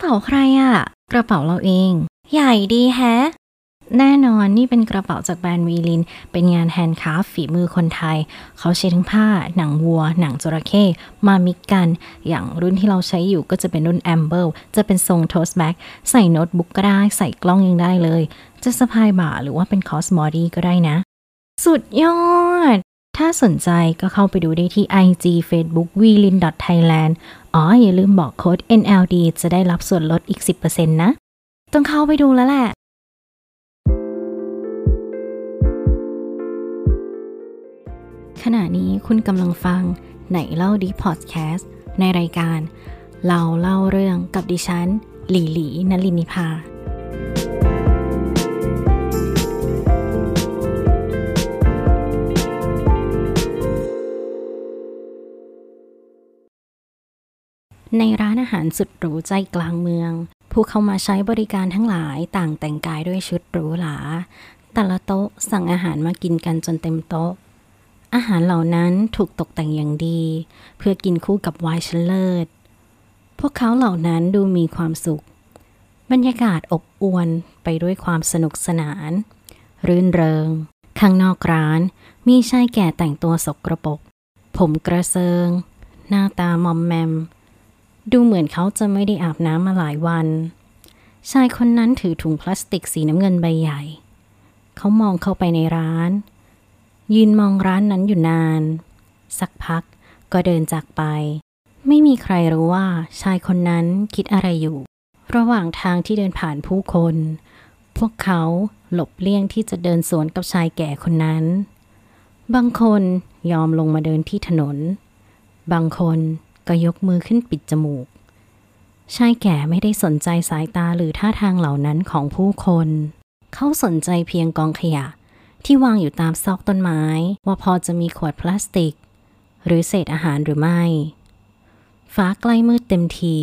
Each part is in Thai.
เป๋าใครอะกระเป๋าเราเอง ใหญ่ดีแฮะ แน่นอนนี่เป็นกระเป๋าจากแบรนด์วีลิน เป็นงาน handcraft ฝีมือคนไทย เขาใช้ทั้งผ้า หนังวัว หนังจระเข้มา mix กัน อย่างรุ่นที่เราใช้อยู่ก็จะเป็นรุ่นแอมเบิลจะเป็นทรง tote bag ใส่โน้ตบุ๊กก็ได้ ใส่กล้องยังได้เลย จะสะพายบ่าหรือว่าเป็น crossbody ก็ได้นะ สุดยอดถ้าสนใจก็เข้าไปดูได้ที่ IG Facebook w e l i n Thailand อ๋อ อย่าลืมบอกโค้ด NLD จะได้รับส่วนลดอีก 10%นะ ต้องเข้าไปดูแล้วแหละ ขณะนี้คุณกำลังฟังไหนเล่าดีพอดแคสต์ในรายการ เราเล่าเรื่องกับดิฉัน หลีหลีนลินิพา ในร้านอาหารสุดหรูใจกลางเมือง ผู้เข้ามาใช้บริการทั้งหลายต่างแต่งกายด้วยชุดหรูหรา แต่ละโต๊ะสั่งอาหารมากินกันจนเต็มโต๊ะ อาหารเหล่านั้นถูกตกแต่งอย่างดี เพื่อกินคู่กับไวน์ชั้นเลิศ พวกเขาเหล่านั้นดูมีความสุข บรรยากาศอบอวลไปด้วยความสนุกสนาน รื่นเริง ข้างนอกร้านมีชายแก่แต่งตัวสกรปรกผมกระเซิง หน้าตามอมแมม ดูเหมือนเขาจะไม่ได้อาบน้ำมาหลายวัน ชายคนนั้นถือถุงพลาสติกสีน้ำเงินใบใหญ่ เขามองเข้าไปในร้าน ยืนมองร้านนั้นอยู่นาน สักพักก็เดินจากไป ไม่มีใครรู้ว่าชายคนนั้นคิดอะไรอยู่ ระหว่างทางที่เดินผ่านผู้คน พวกเขาหลบเลี่ยงที่จะเดินสวนกับชายแก่คนนั้น บางคนยอมลงมาเดินที่ถนน บางคน ก็ยกมือขึ้นปิดจมูก ชายแก่ไม่ได้สนใจสายตาหรือท่าทางเหล่านั้นของผู้คน เขาสนใจเพียงกองขยะ ที่วางอยู่ตามซอกต้นไม้ ว่าพอจะมีขวดพลาสติก หรือเศษอาหารหรือไม่ ฟ้าใกล้มืดเต็มที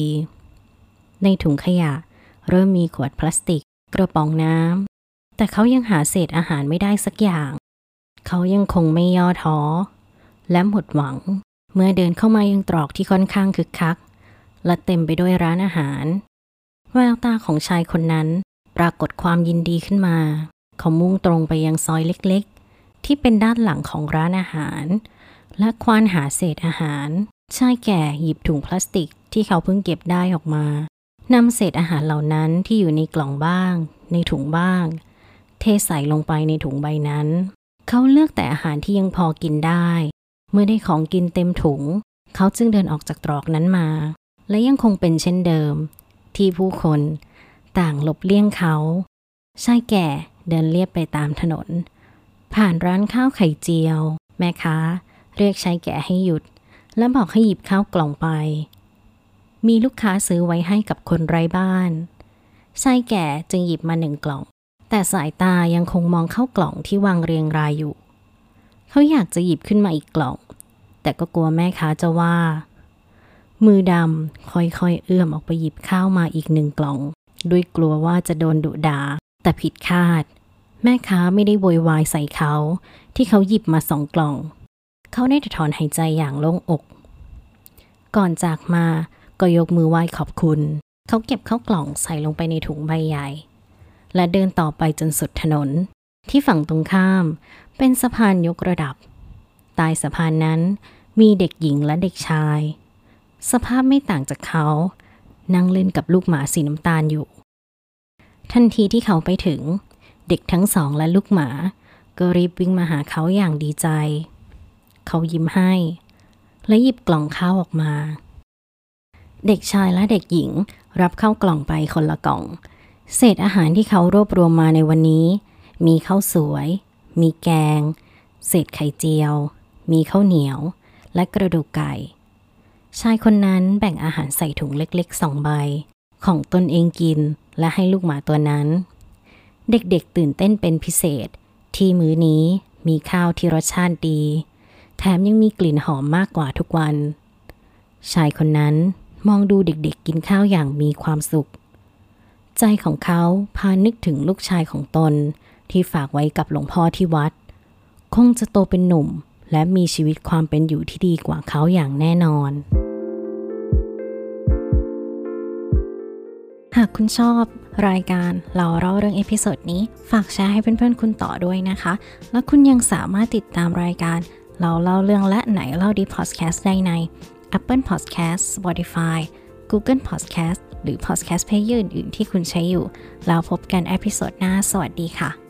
ในถุงขยะ เริ่มมีขวดพลาสติก กระป๋องน้ำแต่เขายังหาเศษอาหารไม่ได้สักอย่าง เขายังคงไม่ย่อท้อและหมดหวัง เมื่อเดินเข้ามายังตรอกที่ค่อนข้างคึกคัก และเต็มไปด้วยร้านอาหาร แววตาของชายคนนั้นปรากฏความยินดีขึ้นมา เขามุ่งตรงไปยังซอยเล็กๆ ที่เป็นด้านหลังของร้านอาหาร และควานหาเศษอาหาร ชายแก่หยิบถุงพลาสติกที่เขาเพิ่งเก็บได้ออกมานำเศษอาหารเหล่านั้นที่อยู่ในกล่องบ้าง ในถุงบ้าง เทใส่ลงไปในถุงใบนั้น เขาเลือกแต่อาหารที่ยังพอกินได้ เมื่อได้ของกินเต็มถุง เขาจึงเดินออกจากตรอกนั้นมา และยังคงเป็นเช่นเดิม ที่ผู้คนต่างหลบเลี่ยงเขา ชายแก่เดินเลียบไปตามถนน ผ่านร้านข้าวไข่เจียว แม่ค้า เรียกชายแก่ให้หยุด และบอกให้หยิบข้าวกล่องไป มีลูกค้าซื้อไว้ให้กับคนไร้บ้าน ชายแก่จึงหยิบมาหนึ่งกล่อง แต่สายตายังคงมองเข้ากล่องที่วางเรียงรายอยู่ เขาอยากจะหยิบขึ้นมาอีกกล่อง แต่ก็กลัวแม่ค้าจะว่า มือดำค่อยๆ เอื้อมออกไปหยิบข้าวมาอีกหนึ่งกล่อง ด้วยกลัวว่าจะโดนดุดาแต่ผิดคาด แม่ค้าไม่ได้โวยวายใส่เขา ที่เขาหยิบมาสองกล่อง เขาได้ถอนหายใจอย่างโล่งอก ก่อนจากมาก็ยกมือไหว้ขอบคุณ เขาเก็บข้าวกล่องใส่ลงไปในถุงใบใหญ่ และเดินต่อไปจนสุดถนน ที่ฝั่งตรงข้าม เป็นสะพานยกระดับ ใต้สะพานนั้นมีเด็กหญิงและเด็กชาย สภาพไม่ต่างจากเขา นั่งเล่นกับลูกหมาสีน้ำตาลอยู่ ทันทีที่เขาไปถึง เด็กทั้งสองและลูกหมา ก็รีบวิ่งมาหาเขาอย่างดีใจ เขายิ้มให้ และหยิบกล่องข้าวออกมา เด็กชายและเด็กหญิงรับเข้ากล่องไปคนละกล่อง เศษอาหารที่เขารวบรวมมาในวันนี้ มีข้าวสวย มีแกง เศษไข่เจียว มีข้าวเหนียว และกระดูกไก่ ชายคนนั้นแบ่งอาหารใส่ถุงเล็กๆสองใบ ของตนเองกินและให้ลูกหมาตัวนั้น เด็กๆตื่นเต้นเป็นพิเศษ ที่มื้อนี้มีข้าวที่รสชาติดี แถมยังมีกลิ่นหอมมากกว่าทุกวัน ชายคนนั้นมองดูเด็กๆกินข้าวอย่างมีความสุข ใจของเขาพานึกถึงลูกชายของตน ที่ฝากไว้กับหลวงพ่อที่วัด คงจะโตเป็นหนุ่ม และมีชีวิตความเป็นอยู่ที่ดีกว่าเขาอย่างแน่นอน หากคุณชอบรายการเราเล่าเรื่อง episode นี้ ฝากแชร์ให้เพื่อนๆคุณต่อด้วยนะคะ และคุณยังสามารถติดตามรายการ เราเล่าเรื่องและไหนเล่าดีพอดแคสต์ได้ใน Apple Podcast Spotify Google Podcast หรือ Podcast Player อื่นๆที่คุณใช้อยู่ แล้วพบกัน episode หน้า สวัสดีค่ะ